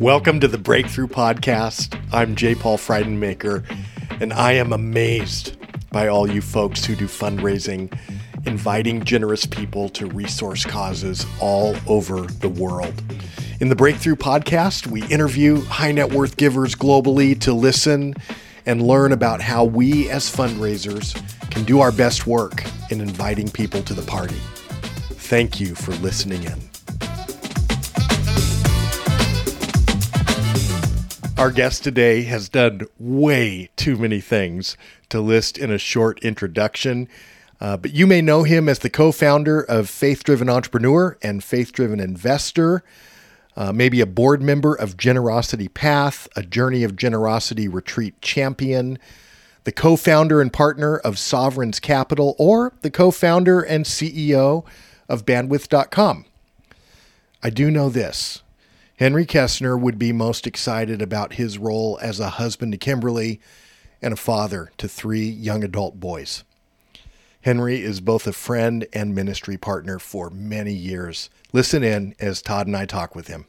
Welcome to the Breakthrough Podcast. I'm J. Paul Friedenmaker, and I am amazed by all you folks who do fundraising, inviting generous people to resource causes all over the world. In the Breakthrough Podcast, we interview high net worth givers globally to listen and learn about how we as fundraisers can do our best work in inviting people to the party. Thank you for listening in. Our guest today has done way too many things to list in a short introduction, uh, but you may know him as the co founder of Faith Driven Entrepreneur and Faith Driven Investor, uh, maybe a board member of Generosity Path, a Journey of Generosity Retreat champion, the co founder and partner of Sovereign's Capital, or the co founder and CEO of Bandwidth.com. I do know this Henry Kaestner would be most excited about his role as a husband to Kimberly and a father to three young adult boys. Henry is both a friend and ministry partner for many years. Listen in as Todd and I talk with him.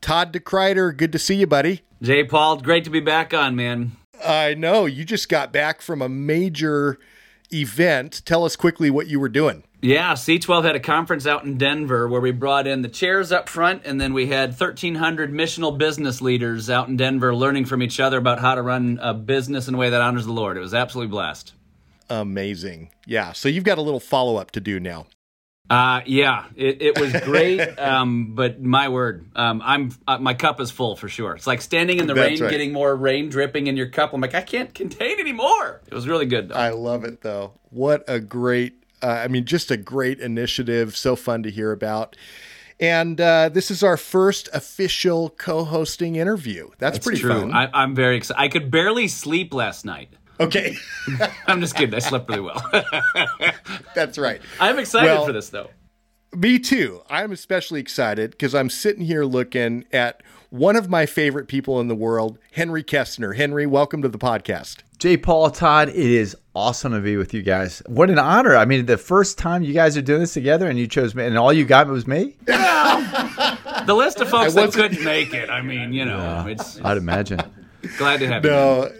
Todd DeKreider, good to see you, buddy. Jay Paul, great to be back on, man. I know. You just got back from a major event. Tell us quickly what you were doing. Yeah, C12 had a conference out in Denver where we brought in the chairs up front, and then we had 1,300 missional business leaders out in Denver learning from each other about how to run a business in a way that honors the Lord. It was absolutely blessed. Amazing. Yeah. So you've got a little follow up to do now. Uh, yeah, it, it was great. um, but my word, um, I'm uh, my cup is full for sure. It's like standing in the That's rain, right. getting more rain dripping in your cup. I'm like, I can't contain anymore. It was really good. Though. I love it though. What a great, uh, I mean, just a great initiative. So fun to hear about. And uh, this is our first official co hosting interview. That's, pretty True. fun. I, I'm very excited. I could barely sleep last night. okay. I'm just kidding. I slept really well. That's right. I'm excited Well- for this though. Me too. I'm especially excited because I'm sitting here looking at one of my favorite people in the world, Henry Kaestner. Henry, welcome to the podcast. J. Paul Todd, it is awesome to be with you guys. What an honor. I mean, the first time you guys are doing this together and you chose me, and all you got was me? The list of folks that couldn't make it. I mean, you know, it's I'd imagine. glad to have you. No, uh,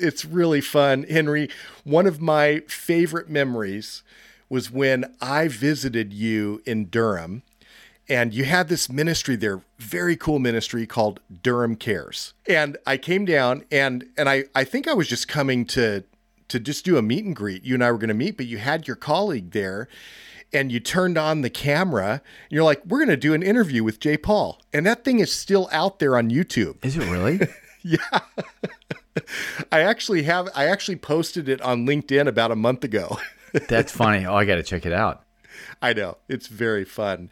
it's really fun. Henry, one of my favorite memories was when I visited you in Durham and you had this ministry there, very cool ministry called Durham Cares. And I came down and and I I think I was just coming to to just do a meet and greet. You and I were going to meet, but you had your colleague there and you turned on the camera and you're like, "We're going to do an interview with Jay Paul." And that thing is still out there on YouTube. Is it really? Yeah. I actually have I actually posted it on LinkedIn about a month ago. That's funny. Oh, I got to check it out. I know. It's very fun.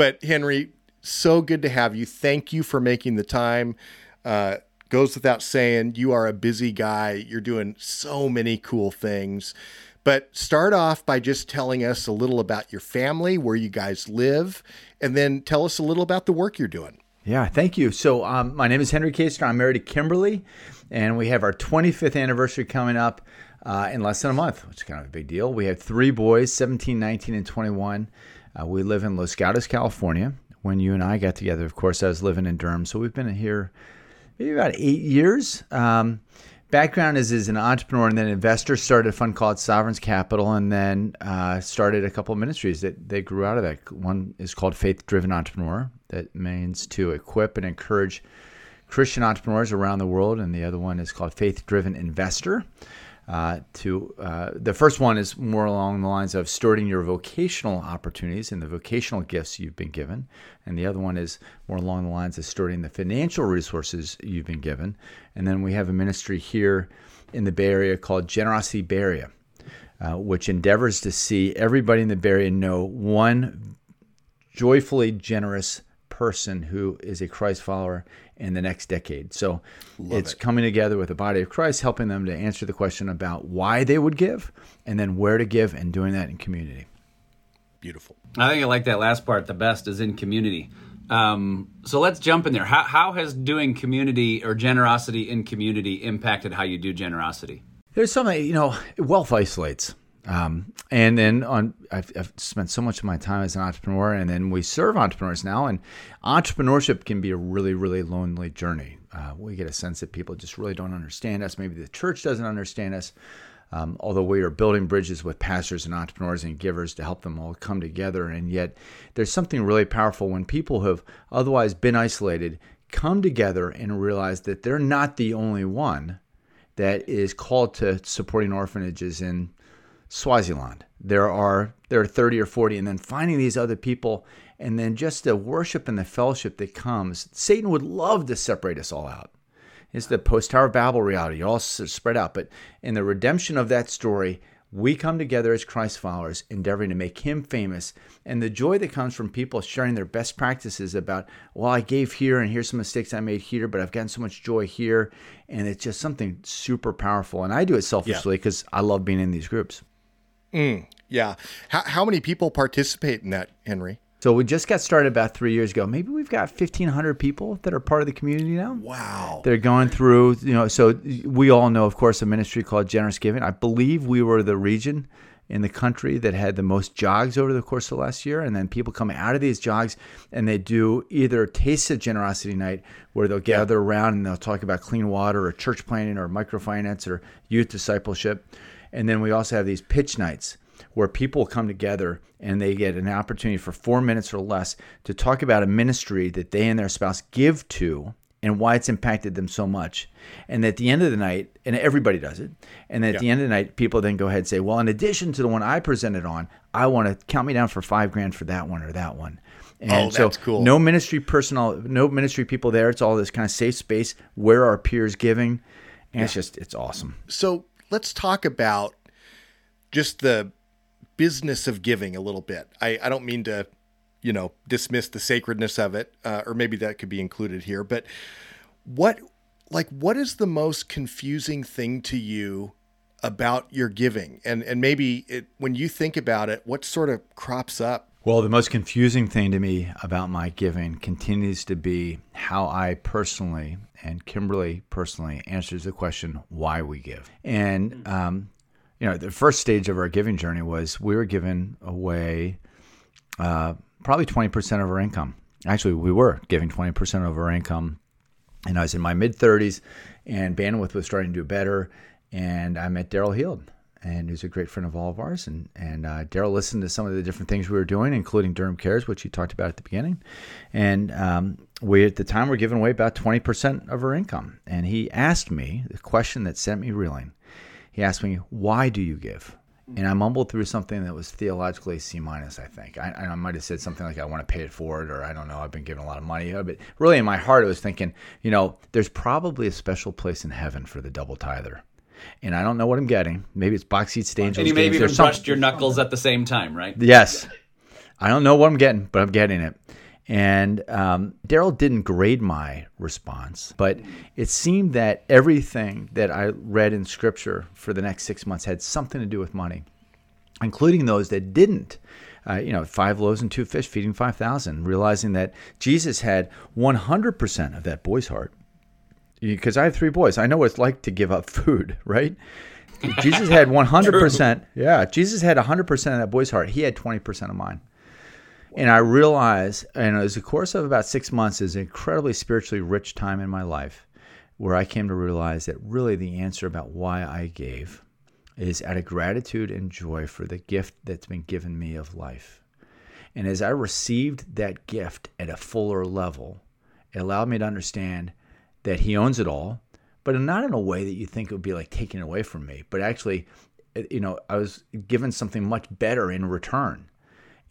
But Henry, so good to have you. Thank you for making the time. Uh, goes without saying, you are a busy guy. You're doing so many cool things. But start off by just telling us a little about your family, where you guys live, and then tell us a little about the work you're doing. Yeah, thank you. So, um, my name is Henry Kaestner. I'm married to Kimberly, and we have our 25th anniversary coming up uh, in less than a month, which is kind of a big deal. We have three boys 17, 19, and 21. Uh, we live in Los Gatos, California. When you and I got together, of course, I was living in Durham. So, we've been here maybe about eight years. Um, background is as an entrepreneur and then investor. Started a fund called Sovereign's Capital, and then uh, started a couple of ministries that they grew out of that. One is called Faith Driven Entrepreneur. That means to equip and encourage Christian entrepreneurs around the world, and the other one is called Faith Driven Investor. Uh, to uh, the first one is more along the lines of stewarding your vocational opportunities and the vocational gifts you've been given, and the other one is more along the lines of stewarding the financial resources you've been given. And then we have a ministry here in the Bay Area called Generosity Bay Area, uh, which endeavors to see everybody in the Bay Area know one joyfully generous person who is a Christ follower in the next decade. So it's coming together with the body of Christ, helping them to answer the question about why they would give and then where to give and doing that in community. Beautiful. I think I like that last part the best is in community. Um, so let's jump in there. How, how has doing community or generosity in community impacted how you do generosity? There's something, you know, wealth isolates. Um, and then on, I've, I've spent so much of my time as an entrepreneur, and then we serve entrepreneurs now. And entrepreneurship can be a really, really lonely journey. Uh, we get a sense that people just really don't understand us. Maybe the church doesn't understand us. Um, although we are building bridges with pastors and entrepreneurs and givers to help them all come together. And yet, there's something really powerful when people who have otherwise been isolated come together and realize that they're not the only one that is called to supporting orphanages in Swaziland. There are there are 30 or 40 and then finding these other people and then just the worship and the fellowship that comes. Satan would love to separate us all out. It's the post Tower of Babel reality. You're all spread out. But in the redemption of that story, we come together as Christ followers, endeavoring to make him famous. And the joy that comes from people sharing their best practices about, well, I gave here and here's some mistakes I made here, but I've gotten so much joy here. And it's just something super powerful. And I do it selfishly because yeah. I love being in these groups. Mm, yeah. How, how many people participate in that, Henry? So we just got started about three years ago. Maybe we've got 1,500 people that are part of the community now. Wow. They're going through, you know, so we all know, of course, a ministry called Generous Giving. I believe we were the region in the country that had the most jogs over the course of last year. And then people come out of these jogs and they do either Taste of Generosity Night where they'll gather yeah. around and they'll talk about clean water or church planting or microfinance or youth discipleship. And then we also have these pitch nights where people come together and they get an opportunity for four minutes or less to talk about a ministry that they and their spouse give to and why it's impacted them so much. And at the end of the night, and everybody does it, and at yeah. the end of the night, people then go ahead and say, Well, in addition to the one I presented on, I want to count me down for five grand for that one or that one. Oh, and oh, so cool. no ministry personnel, no ministry people there. It's all this kind of safe space where our peers giving. And yeah. it's just, it's awesome. So let's talk about just the business of giving a little bit. I, I don't mean to, you know, dismiss the sacredness of it, uh, or maybe that could be included here. But what, like, what is the most confusing thing to you about your giving? And and maybe it, when you think about it, what sort of crops up? Well, the most confusing thing to me about my giving continues to be how I personally and Kimberly personally answers the question why we give. And um, you know, the first stage of our giving journey was we were giving away uh, probably 20% of our income. Actually, we were giving 20% of our income. And I was in my mid 30s, and bandwidth was starting to do better. And I met Daryl Heald, and was a great friend of all of ours. And, and uh, Daryl listened to some of the different things we were doing, including Durham Cares, which he talked about at the beginning. And um, we, at the time, were giving away about 20% of our income. And he asked me the question that sent me reeling he asked me, "Why do you give?" And I mumbled through something that was theologically C minus. I think I, I might have said something like, "I want to pay it forward," or I don't know. I've been given a lot of money, but really in my heart, I was thinking, you know, there's probably a special place in heaven for the double tither and I don't know what I'm getting. Maybe it's box seats, angels. And you maybe even brushed your knuckles at the same time, right? Yes. I don't know what I'm getting, but I'm getting it. And um, Daryl didn't grade my response, but it seemed that everything that I read in scripture for the next six months had something to do with money, including those that didn't. Uh, you know, five loaves and two fish feeding 5,000, realizing that Jesus had 100% of that boy's heart. Because I have three boys. I know what it's like to give up food, right? Jesus had 100%. yeah, Jesus had 100% of that boy's heart. He had 20% of mine. And I realized, and it was a course of about six months, is an incredibly spiritually rich time in my life where I came to realize that really the answer about why I gave is out of gratitude and joy for the gift that's been given me of life. And as I received that gift at a fuller level, it allowed me to understand that He owns it all, but not in a way that you think it would be like taken away from me, but actually, you know, I was given something much better in return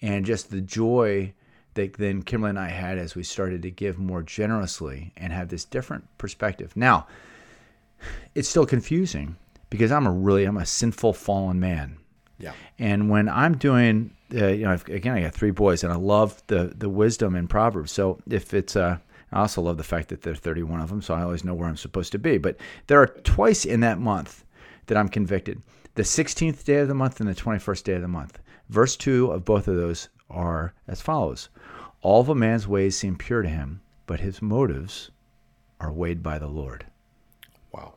and just the joy that then Kimberly and I had as we started to give more generously and have this different perspective. Now, it's still confusing because I'm a really I'm a sinful fallen man. Yeah. And when I'm doing, uh, you know, again, I got three boys, and I love the the wisdom in Proverbs. So if it's uh, I also love the fact that there are 31 of them, so I always know where I'm supposed to be. But there are twice in that month that I'm convicted: the 16th day of the month and the 21st day of the month. Verse 2 of both of those are as follows All of a man's ways seem pure to him, but his motives are weighed by the Lord. Wow.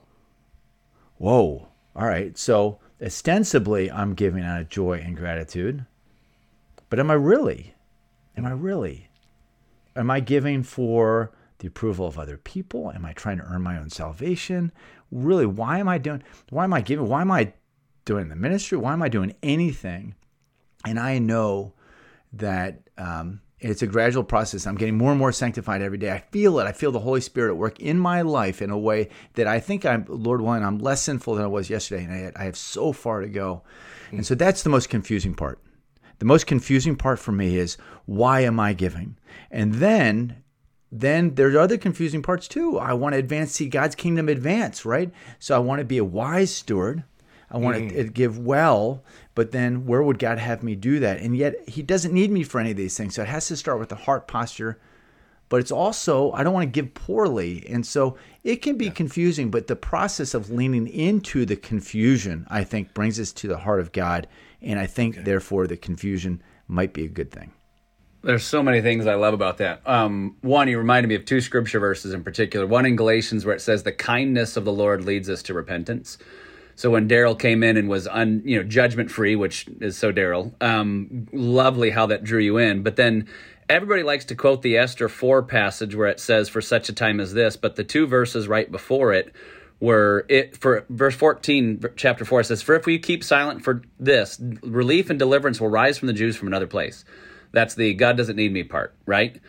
Whoa. All right. So ostensibly I'm giving out of joy and gratitude, but am I really? Am I really? Am I giving for the approval of other people? Am I trying to earn my own salvation? Really, why am I doing? Why am I giving? Why am I doing the ministry? Why am I doing anything? And I know that um, it's a gradual process. I'm getting more and more sanctified every day. I feel it. I feel the Holy Spirit at work in my life in a way that I think I'm, Lord willing, I'm less sinful than I was yesterday, and I, I have so far to go. And so that's the most confusing part. The most confusing part for me is why am I giving? And then then there's other confusing parts too. I want to advance, see God's kingdom advance, right? So I want to be a wise steward. I want mm. to give well, but then where would God have me do that? And yet He doesn't need me for any of these things. So it has to start with the heart posture. But it's also, I don't want to give poorly. And so it can be yeah. confusing, but the process of leaning into the confusion, I think, brings us to the heart of God. And I think, okay. therefore, the confusion might be a good thing. There's so many things I love about that. Um, one, you reminded me of two scripture verses in particular. One in Galatians where it says, "The kindness of the Lord leads us to repentance." So when Daryl came in and was un, you know, judgment free, which is so Daryl, um, lovely how that drew you in. But then everybody likes to quote the Esther four passage where it says, "For such a time as this," but the two verses right before it were it for verse 14 chapter 4 says for if we keep silent for this relief and deliverance will rise from the jews from another place that's the God doesn't need me part, right?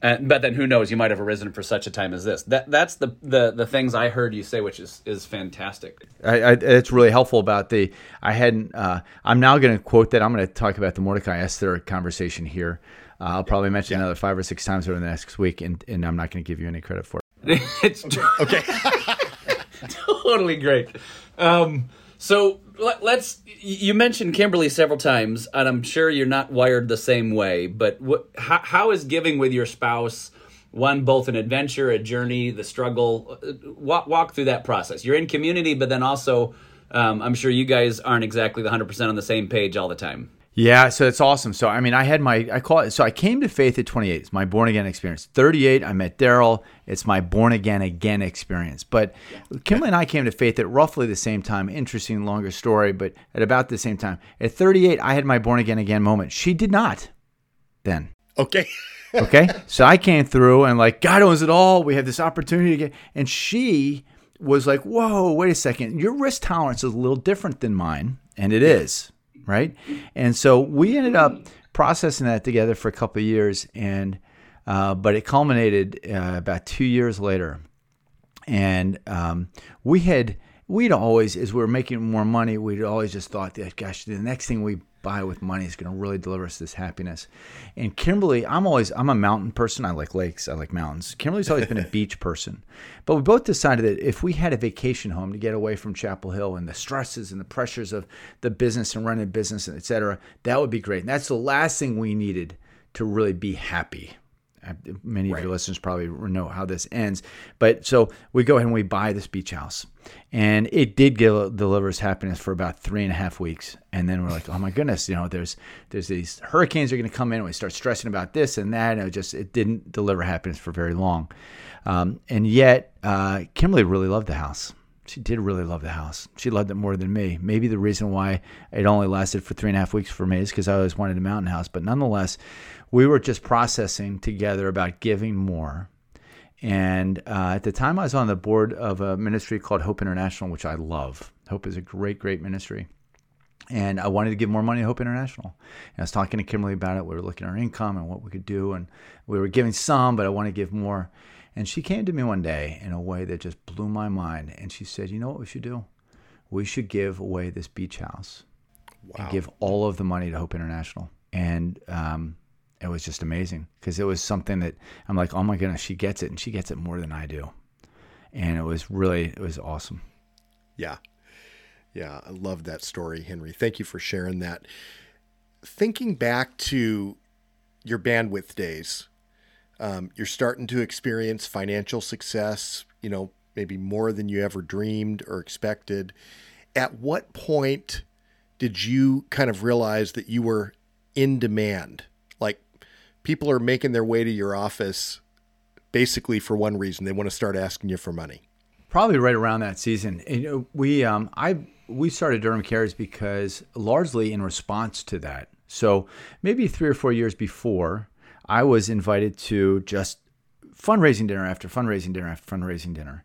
Uh, but then who knows? You might have arisen for such a time as this. That that's the the the things I heard you say, which is is fantastic. I, I, it's really helpful about the. I hadn't. Uh, I'm now going to quote that. I'm going to talk about the Mordecai Esther conversation here. Uh, I'll probably mention yeah. another five or six times over the next week, and and I'm not going to give you any credit for it. it's okay. totally great. Um, so let, us You mentioned Kimberly several times, and I'm sure you're not wired the same way. But what, how, how is giving with your spouse? One, both an adventure, a journey, the struggle. Uh, walk, walk through that process. You're in community, but then also, um, I'm sure you guys aren't exactly the 100% on the same page all the time. Yeah, so it's awesome. So I mean, I had my I call it. So I came to faith at 28. It's my born again experience. 38, I met Daryl. It's my born again again experience. But Kimberly and I came to faith at roughly the same time. Interesting, longer story, but at about the same time. At 38, I had my born again again moment. She did not. Then. Okay. okay. So I came through and like God owns it all. We have this opportunity to get, and she was like, "Whoa, wait a second. Your risk tolerance is a little different than mine, and it is." Right? And so we ended up processing that together for a couple of years, and uh, but it culminated uh, about two years later, and um, we had we'd always as we were making more money, we'd always just thought that gosh, the next thing we buy with money is going to really deliver us this happiness. And Kimberly, I'm always I'm a mountain person. I like lakes. I like mountains. Kimberly's always been a beach person. But we both decided that if we had a vacation home to get away from Chapel Hill and the stresses and the pressures of the business and running business, et cetera, that would be great. And that's the last thing we needed to really be happy Many right. of your listeners probably know how this ends. But so we go ahead and we buy this beach house. And it did give, deliver us happiness for about three and a half weeks. And then we're like, oh my goodness, you know, there's there's these hurricanes are going to come in. And we start stressing about this and that. And it just it didn't deliver happiness for very long. Um, and yet, uh, Kimberly really loved the house she did really love the house. She loved it more than me. Maybe the reason why it only lasted for three and a half weeks for me is because I always wanted a mountain house. But nonetheless, we were just processing together about giving more. And uh, at the time, I was on the board of a ministry called Hope International, which I love. Hope is a great, great ministry. And I wanted to give more money to Hope International. And I was talking to Kimberly about it. We were looking at our income and what we could do. And we were giving some, but I want to give more. And she came to me one day in a way that just blew my mind. And she said, You know what we should do? We should give away this beach house wow. and give all of the money to Hope International. And um, it was just amazing because it was something that I'm like, oh my goodness, she gets it, and she gets it more than I do, and it was really it was awesome. Yeah, yeah, I love that story, Henry. Thank you for sharing that. Thinking back to your bandwidth days, um, you're starting to experience financial success. You know, maybe more than you ever dreamed or expected. At what point did you kind of realize that you were in demand? People are making their way to your office basically for one reason. They want to start asking you for money. Probably right around that season. You know, we um, i we started Durham Cares because largely in response to that. So maybe three or four years before, I was invited to just fundraising dinner after fundraising dinner after fundraising dinner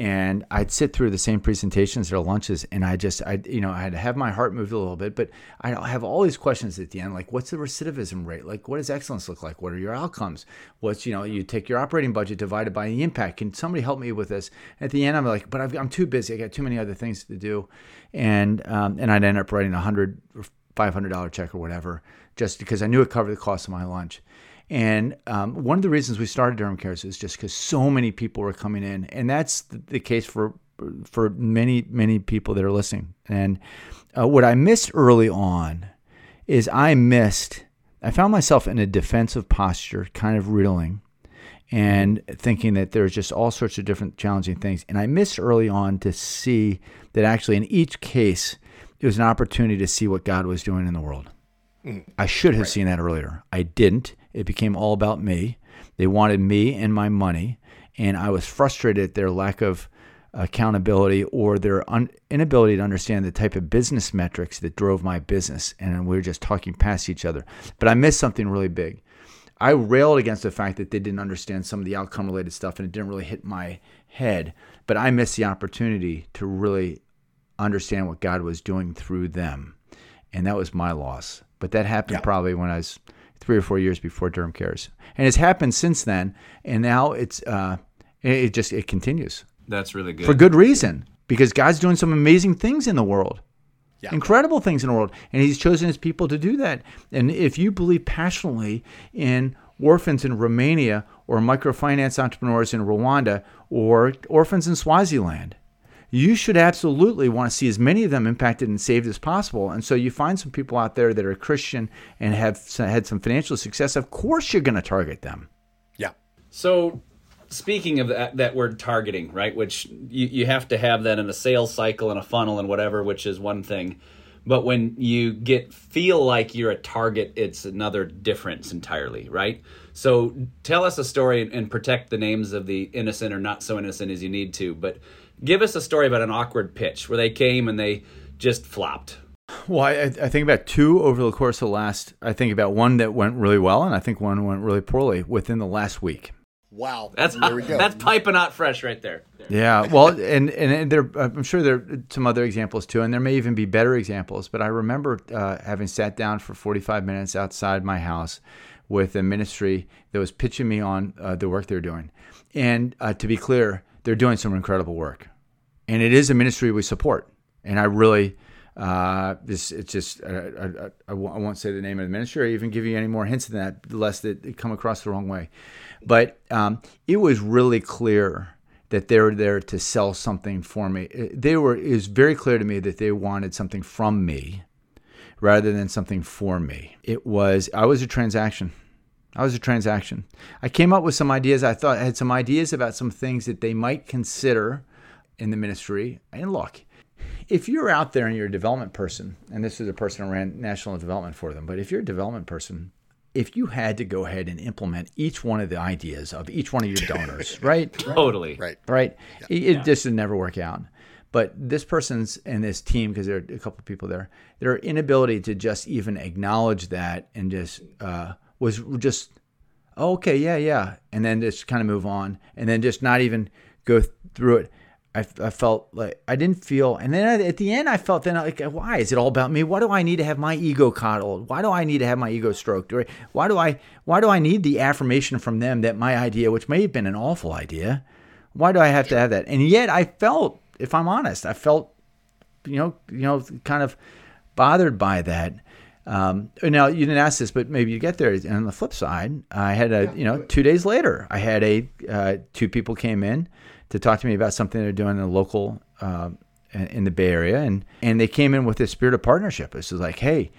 and I'd sit through the same presentations or lunches, and I just, I, you know, I'd have my heart moved a little bit, but I have all these questions at the end, like, what's the recidivism rate? Like, what does excellence look like? What are your outcomes? What's, you know, you take your operating budget divided by the impact. Can somebody help me with this? At the end, I'm like, but i am too busy. I got too many other things to do, and um, and I'd end up writing a hundred or five hundred dollar check or whatever, just because I knew it covered the cost of my lunch. And um, one of the reasons we started Durham Cares is just because so many people were coming in, and that's the case for for many many people that are listening. And uh, what I missed early on is I missed. I found myself in a defensive posture, kind of reeling, and thinking that there's just all sorts of different challenging things. And I missed early on to see that actually in each case, it was an opportunity to see what God was doing in the world. Mm. I should have right. seen that earlier. I didn't. It became all about me. They wanted me and my money, and I was frustrated at their lack of accountability or their un- inability to understand the type of business metrics that drove my business. And we were just talking past each other. But I missed something really big. I railed against the fact that they didn't understand some of the outcome related stuff and it didn't really hit my head. But I missed the opportunity to really understand what God was doing through them. And that was my loss. But that happened yeah. probably when I was three or four years before Durham Cares, and it's happened since then. And now it's uh, it just it continues. That's really good for good reason because God's doing some amazing things in the world. Yeah. Incredible things in the world. And he's chosen his people to do that. And if you believe passionately in orphans in Romania or microfinance entrepreneurs in Rwanda or orphans in Swaziland, you should absolutely want to see as many of them impacted and saved as possible. And so you find some people out there that are Christian and have had some financial success. Of course, you're going to target them. Yeah. So speaking of that, that word targeting, right, which you, you have to have that in a sales cycle and a funnel and whatever, which is one thing. But when you get feel like you're a target, it's another difference entirely, right? So tell us a story and protect the names of the innocent or not so innocent as you need to. But Give us a story about an awkward pitch where they came and they just flopped. Well, I, I, think about two over the course of the last. I think about one that went really well, and I think one went really poorly within the last week. Wow, that's there we go. that's piping hot fresh right there. there. Yeah, well, and, and and there, I'm sure there are some other examples too, and there may even be better examples. But I remember uh, having sat down for 45 minutes outside my house with a ministry that was pitching me on uh, the work they're doing, and uh, to be clear, they're doing some incredible work, and it is a ministry we support. And I really, uh, this it's just I, I, I, won't say the name of the ministry or even give you any more hints than that, lest it come across the wrong way. But um, it was really clear that they were there to sell something for me. They were. It was very clear to me that they wanted something from me rather than something for me. It was. I was a transaction. I was a transaction. I came up with some ideas. I thought I had some ideas about some things that they might consider in the ministry. And look, if you're out there and you're a development person, and this is a person who ran national development for them, but if you're a development person, if you had to go ahead and implement each one of the ideas of each one of your donors, right? Totally. Right. Right. Yeah. It, it yeah. just would never work out. But this person's and this team, because there are a couple of people there, their inability to just even acknowledge that and just uh, was just oh, okay, yeah, yeah, and then just kind of move on, and then just not even go through it. I, I felt like I didn't feel, and then at the end, I felt then like, why is it all about me? Why do I need to have my ego coddled? Why do I need to have my ego stroked? Why do I why do I need the affirmation from them that my idea, which may have been an awful idea, why do I have to have that? And yet, I felt, if I'm honest, I felt, you know, you know, kind of bothered by that. Um, now you didn't ask this, but maybe you get there. And on the flip side, I had a you know two days later, I had a uh, two people came in to talk to me about something they're doing in a local uh, in the Bay Area, and and they came in with a spirit of partnership. It's like, hey,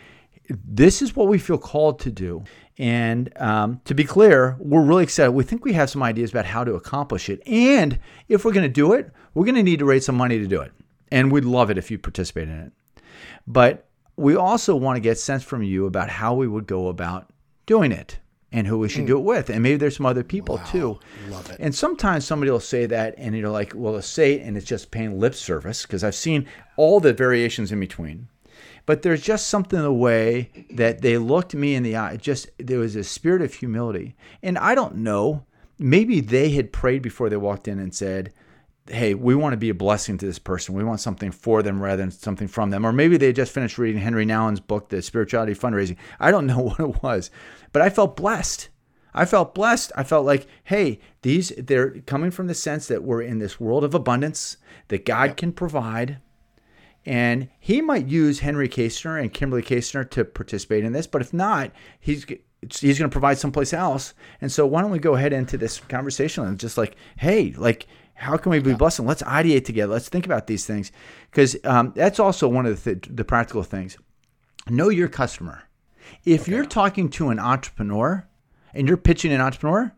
this is what we feel called to do. And um, to be clear, we're really excited. We think we have some ideas about how to accomplish it. And if we're going to do it, we're going to need to raise some money to do it. And we'd love it if you participate in it. But we also want to get sense from you about how we would go about doing it. and who we should do mm. it with. And maybe there's some other people too. Love it. And sometimes somebody will say that, and you're like, well, they'll say it, and it's just paying lip service because I've seen all the variations in between. But there's just something in the way that they looked me in the eye. Just there was a spirit of humility, and I don't know. Maybe they had prayed before they walked in and said, hey, we want to be a blessing to this person. We want something for them rather than something from them. Or maybe they just finished reading Henri Nouwen's book, The Spirituality of Fundraising. I don't know what it was, but I felt blessed. I felt blessed. I felt like, hey, these they're coming from the sense that we're in this world of abundance that God can provide. And he might use Henry Kaestner and Kimberly Kaestner to participate in this, but if not, he's he's going to provide someplace else. And so why don't we go ahead into this conversation and just like, hey, like how can we be blessing? Let's ideate together. Let's think about these things because um, that's also one of the, th- the practical things. Know your customer. If okay. you're talking to an entrepreneur and you're pitching an entrepreneur,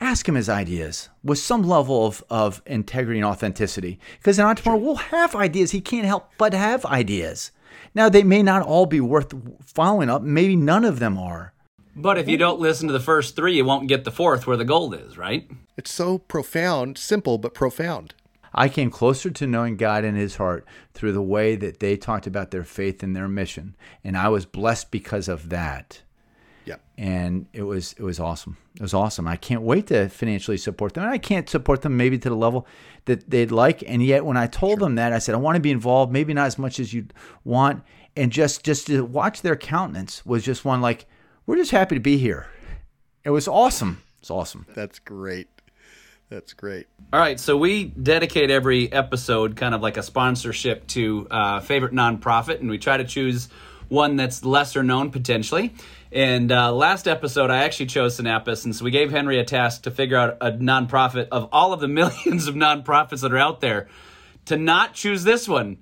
ask him his ideas with some level of, of integrity and authenticity. Because an entrepreneur sure. will have ideas. He can't help but have ideas. Now, they may not all be worth following up. Maybe none of them are. But if you don't listen to the first three, you won't get the fourth where the gold is, right? It's so profound, simple, but profound. I came closer to knowing God in his heart through the way that they talked about their faith and their mission. And I was blessed because of that. Yeah. And it was it was awesome. It was awesome. I can't wait to financially support them. And I can't support them maybe to the level that they'd like. And yet when I told sure. them that, I said, I want to be involved, maybe not as much as you'd want. And just just to watch their countenance was just one like, we're just happy to be here. It was awesome. It's awesome. That's great. That's great. All right, so we dedicate every episode kind of like a sponsorship to uh, favorite nonprofit, and we try to choose one that's lesser known potentially. And uh, last episode, I actually chose Sinapis, and so we gave Henry a task to figure out a nonprofit of all of the millions of nonprofits that are out there to not choose this one.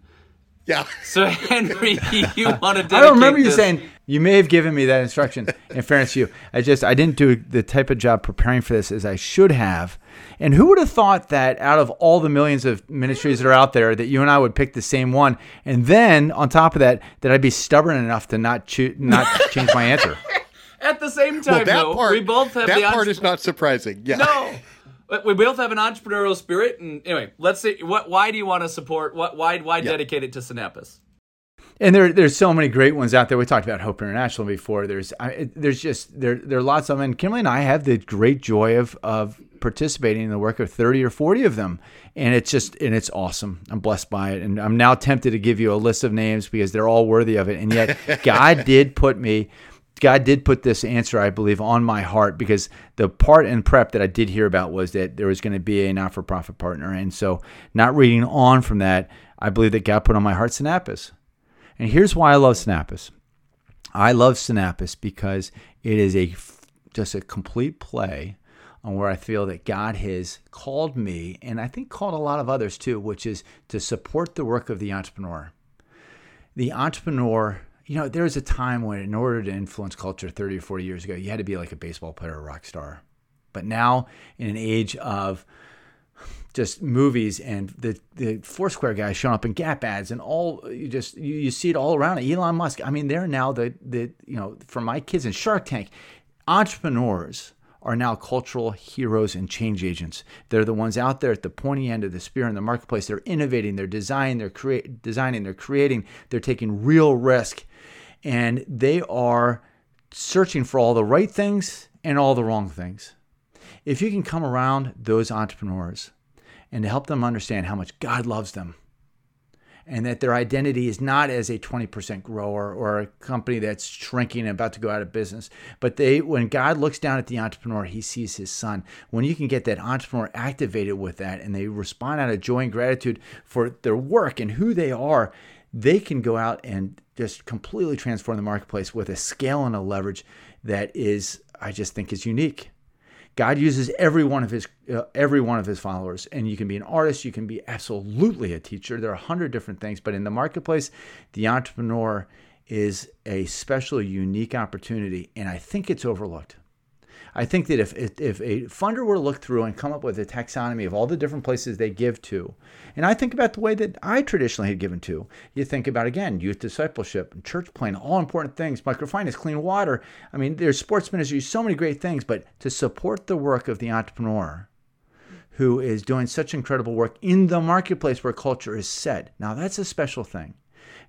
Yeah. So Henry, you want to? I don't remember you this. saying you may have given me that instruction. In fairness to you, I just I didn't do the type of job preparing for this as I should have. And who would have thought that out of all the millions of ministries that are out there, that you and I would pick the same one, and then on top of that, that I'd be stubborn enough to not choose, not change my answer. At the same time, well, though, part, we both have that the part is not surprising. Yeah. No. we both have an entrepreneurial spirit, and anyway, let's see. What? Why do you want to support? What? Why? Why yeah. dedicate it to Sinapis? And there, there's so many great ones out there. We talked about Hope International before. There's, I, there's just there, there are lots of them. And Kimberly and I have the great joy of of participating in the work of 30 or 40 of them, and it's just and it's awesome. I'm blessed by it, and I'm now tempted to give you a list of names because they're all worthy of it. And yet, God did put me God did put this answer, I believe, on my heart because the part in prep that I did hear about was that there was going to be a not for profit partner. And so, not reading on from that, I believe that God put on my heart Sinapis. And here's why I love Sinapis I love Sinapis because it is a just a complete play on where I feel that God has called me, and I think called a lot of others too, which is to support the work of the entrepreneur. The entrepreneur you know, there was a time when, in order to influence culture 30 or 40 years ago, you had to be like a baseball player or a rock star. But now, in an age of just movies and the the Foursquare guys showing up in Gap ads and all you just you, you see it all around. Elon Musk. I mean, they're now the the you know for my kids in Shark Tank, entrepreneurs are now cultural heroes and change agents. They're the ones out there at the pointy end of the spear in the marketplace. They're innovating, they're designing, they're create, designing, they're creating, they're taking real risk, and they are searching for all the right things and all the wrong things. If you can come around those entrepreneurs and to help them understand how much God loves them and that their identity is not as a 20% grower or a company that's shrinking and about to go out of business but they when god looks down at the entrepreneur he sees his son. When you can get that entrepreneur activated with that and they respond out of joy and gratitude for their work and who they are they can go out and just completely transform the marketplace with a scale and a leverage that is i just think is unique God uses every one of his uh, every one of his followers, and you can be an artist, you can be absolutely a teacher. There are a hundred different things, but in the marketplace, the entrepreneur is a special, unique opportunity, and I think it's overlooked. I think that if, if, if a funder were to look through and come up with a taxonomy of all the different places they give to, and I think about the way that I traditionally had given to, you think about again youth discipleship, church planting, all important things, microfinance, clean water. I mean, there's sports ministry, so many great things, but to support the work of the entrepreneur who is doing such incredible work in the marketplace where culture is set. Now, that's a special thing.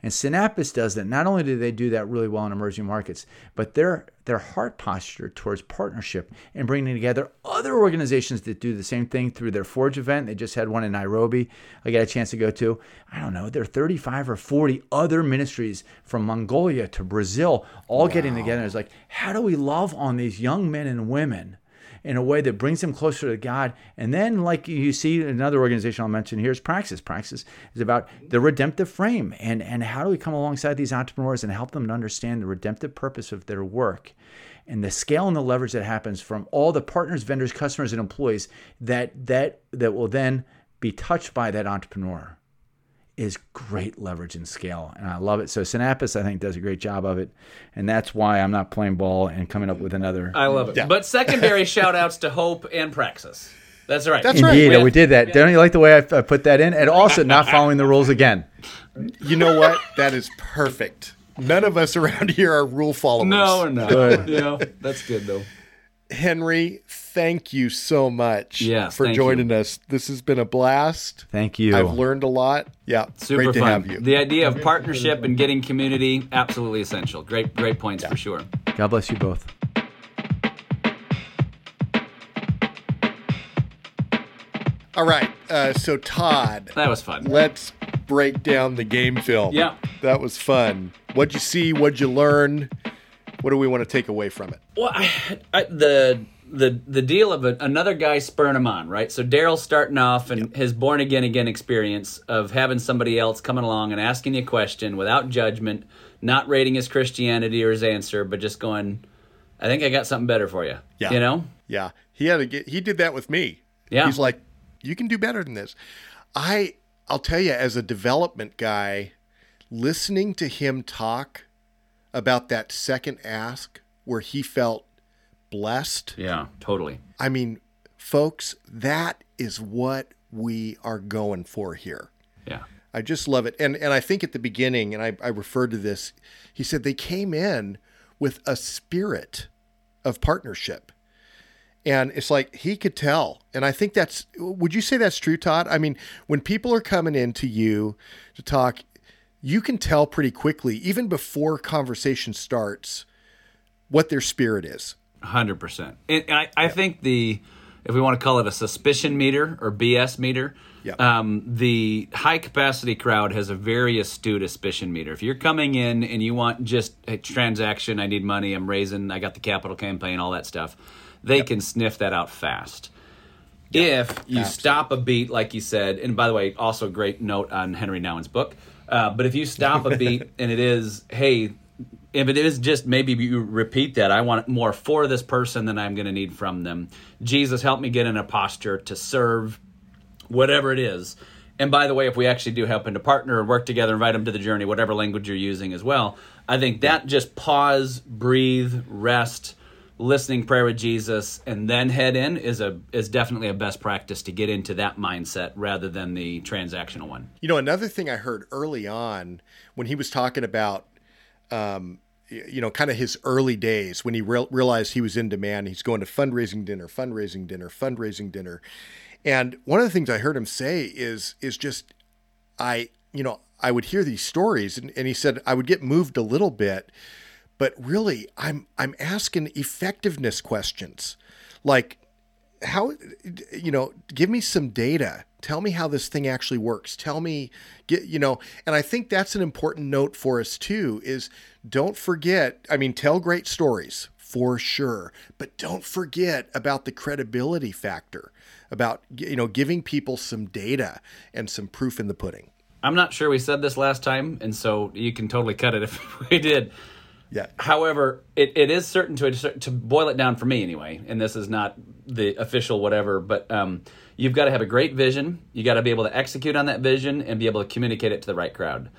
And Sinapis does that. Not only do they do that really well in emerging markets, but their their heart posture towards partnership and bringing together other organizations that do the same thing through their Forge event. They just had one in Nairobi. I got a chance to go to. I don't know. There are 35 or 40 other ministries from Mongolia to Brazil all wow. getting together. It's like, how do we love on these young men and women? In a way that brings them closer to God. And then, like you see, another organization I'll mention here is Praxis. Praxis is about the redemptive frame and, and how do we come alongside these entrepreneurs and help them to understand the redemptive purpose of their work and the scale and the leverage that happens from all the partners, vendors, customers, and employees that that that will then be touched by that entrepreneur is great leverage and scale, and I love it. So Sinapis, I think, does a great job of it, and that's why I'm not playing ball and coming up with another. I love it. Yeah. But secondary shout outs to Hope and Praxis. That's right. That's Indeed, right. We, we did that. Yeah. Don't you like the way I, I put that in? And also not following the rules again. You know what? That is perfect. None of us around here are rule followers. No, we're not. Good. yeah, that's good though. Henry, thank you so much yeah, for joining you. us. This has been a blast. Thank you. I've learned a lot. Yeah, super great fun. to have you. The idea of partnership and getting community absolutely essential. Great, great points yeah. for sure. God bless you both. All right. Uh, so Todd, that was fun. Let's break down the game film. Yeah, that was fun. What'd you see? What'd you learn? What do we want to take away from it? Well, I, I, the the the deal of a, another guy spurring him on, right? So Daryl's starting off and yep. his born again again experience of having somebody else coming along and asking you a question without judgment, not rating his Christianity or his answer, but just going, "I think I got something better for you." Yeah, you know. Yeah, he had to get. He did that with me. Yeah, he's like, "You can do better than this." I I'll tell you, as a development guy, listening to him talk about that second ask where he felt blessed. Yeah, totally. I mean, folks, that is what we are going for here. Yeah. I just love it. And and I think at the beginning, and I, I referred to this, he said they came in with a spirit of partnership. And it's like he could tell. And I think that's would you say that's true, Todd? I mean, when people are coming in to you to talk, you can tell pretty quickly, even before conversation starts, what their spirit is. Hundred percent. And I, I think the, if we want to call it a suspicion meter or BS meter, yeah. um, the high capacity crowd has a very astute suspicion meter. If you're coming in and you want just a transaction, I need money, I'm raising, I got the capital campaign, all that stuff, they yep. can sniff that out fast. Yep. If you Absolutely. stop a beat, like you said, and by the way, also great note on Henri Nouwen's book uh, but if you stop a beat and it is, hey, if it is just maybe you repeat that, I want more for this person than I'm going to need from them. Jesus, help me get in a posture to serve whatever it is. And by the way, if we actually do happen to partner and work together, invite them to the journey, whatever language you're using as well, I think that just pause, breathe, rest, listening prayer with Jesus and then head in is a is definitely a best practice to get into that mindset rather than the transactional one. You know, another thing I heard early on when he was talking about um, you know, kind of his early days when he re- realized he was in demand. He's going to fundraising dinner, fundraising dinner, fundraising dinner. And one of the things I heard him say is is just I, you know, I would hear these stories and, and he said I would get moved a little bit but really I'm I'm asking effectiveness questions. Like how you know, give me some data. Tell me how this thing actually works. Tell me get you know, and I think that's an important note for us too is don't forget, I mean tell great stories for sure, but don't forget about the credibility factor about you know giving people some data and some proof in the pudding. I'm not sure we said this last time, and so you can totally cut it if we did. Yeah. However, it, it is certain to to boil it down for me anyway, and this is not the official whatever, but um, you've got to have a great vision. You got to be able to execute on that vision and be able to communicate it to the right crowd.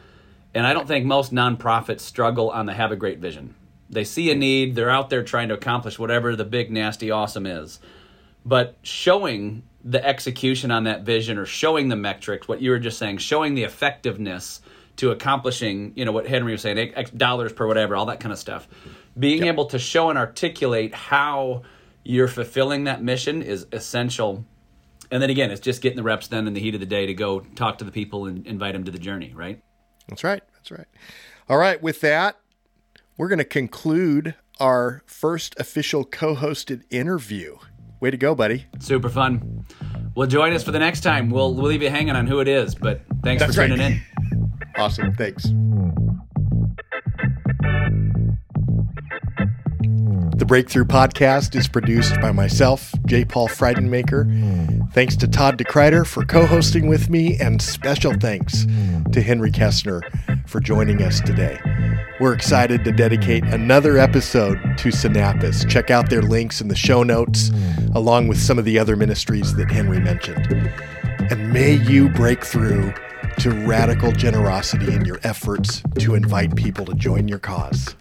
And I don't think most nonprofits struggle on the have a great vision. They see a need, they're out there trying to accomplish whatever the big, nasty, awesome is. But showing the execution on that vision or showing the metrics, what you were just saying, showing the effectiveness to accomplishing, you know, what Henry was saying, X dollars per whatever, all that kind of stuff. Being yep. able to show and articulate how you're fulfilling that mission is essential. And then again, it's just getting the reps done in the heat of the day to go talk to the people and invite them to the journey, right? That's right. That's right. All right. With that, we're going to conclude our first official co hosted interview. Way to go, buddy. Super fun. Well, join us for the next time. We'll, we'll leave you hanging on who it is, but thanks That's for tuning right. in. Awesome. Thanks. The Breakthrough Podcast is produced by myself, J. Paul Friedenmaker. Thanks to Todd DeKreider for co hosting with me, and special thanks to Henry Kaestner for joining us today. We're excited to dedicate another episode to Sinapis. Check out their links in the show notes, along with some of the other ministries that Henry mentioned. And may you break through to radical generosity in your efforts to invite people to join your cause.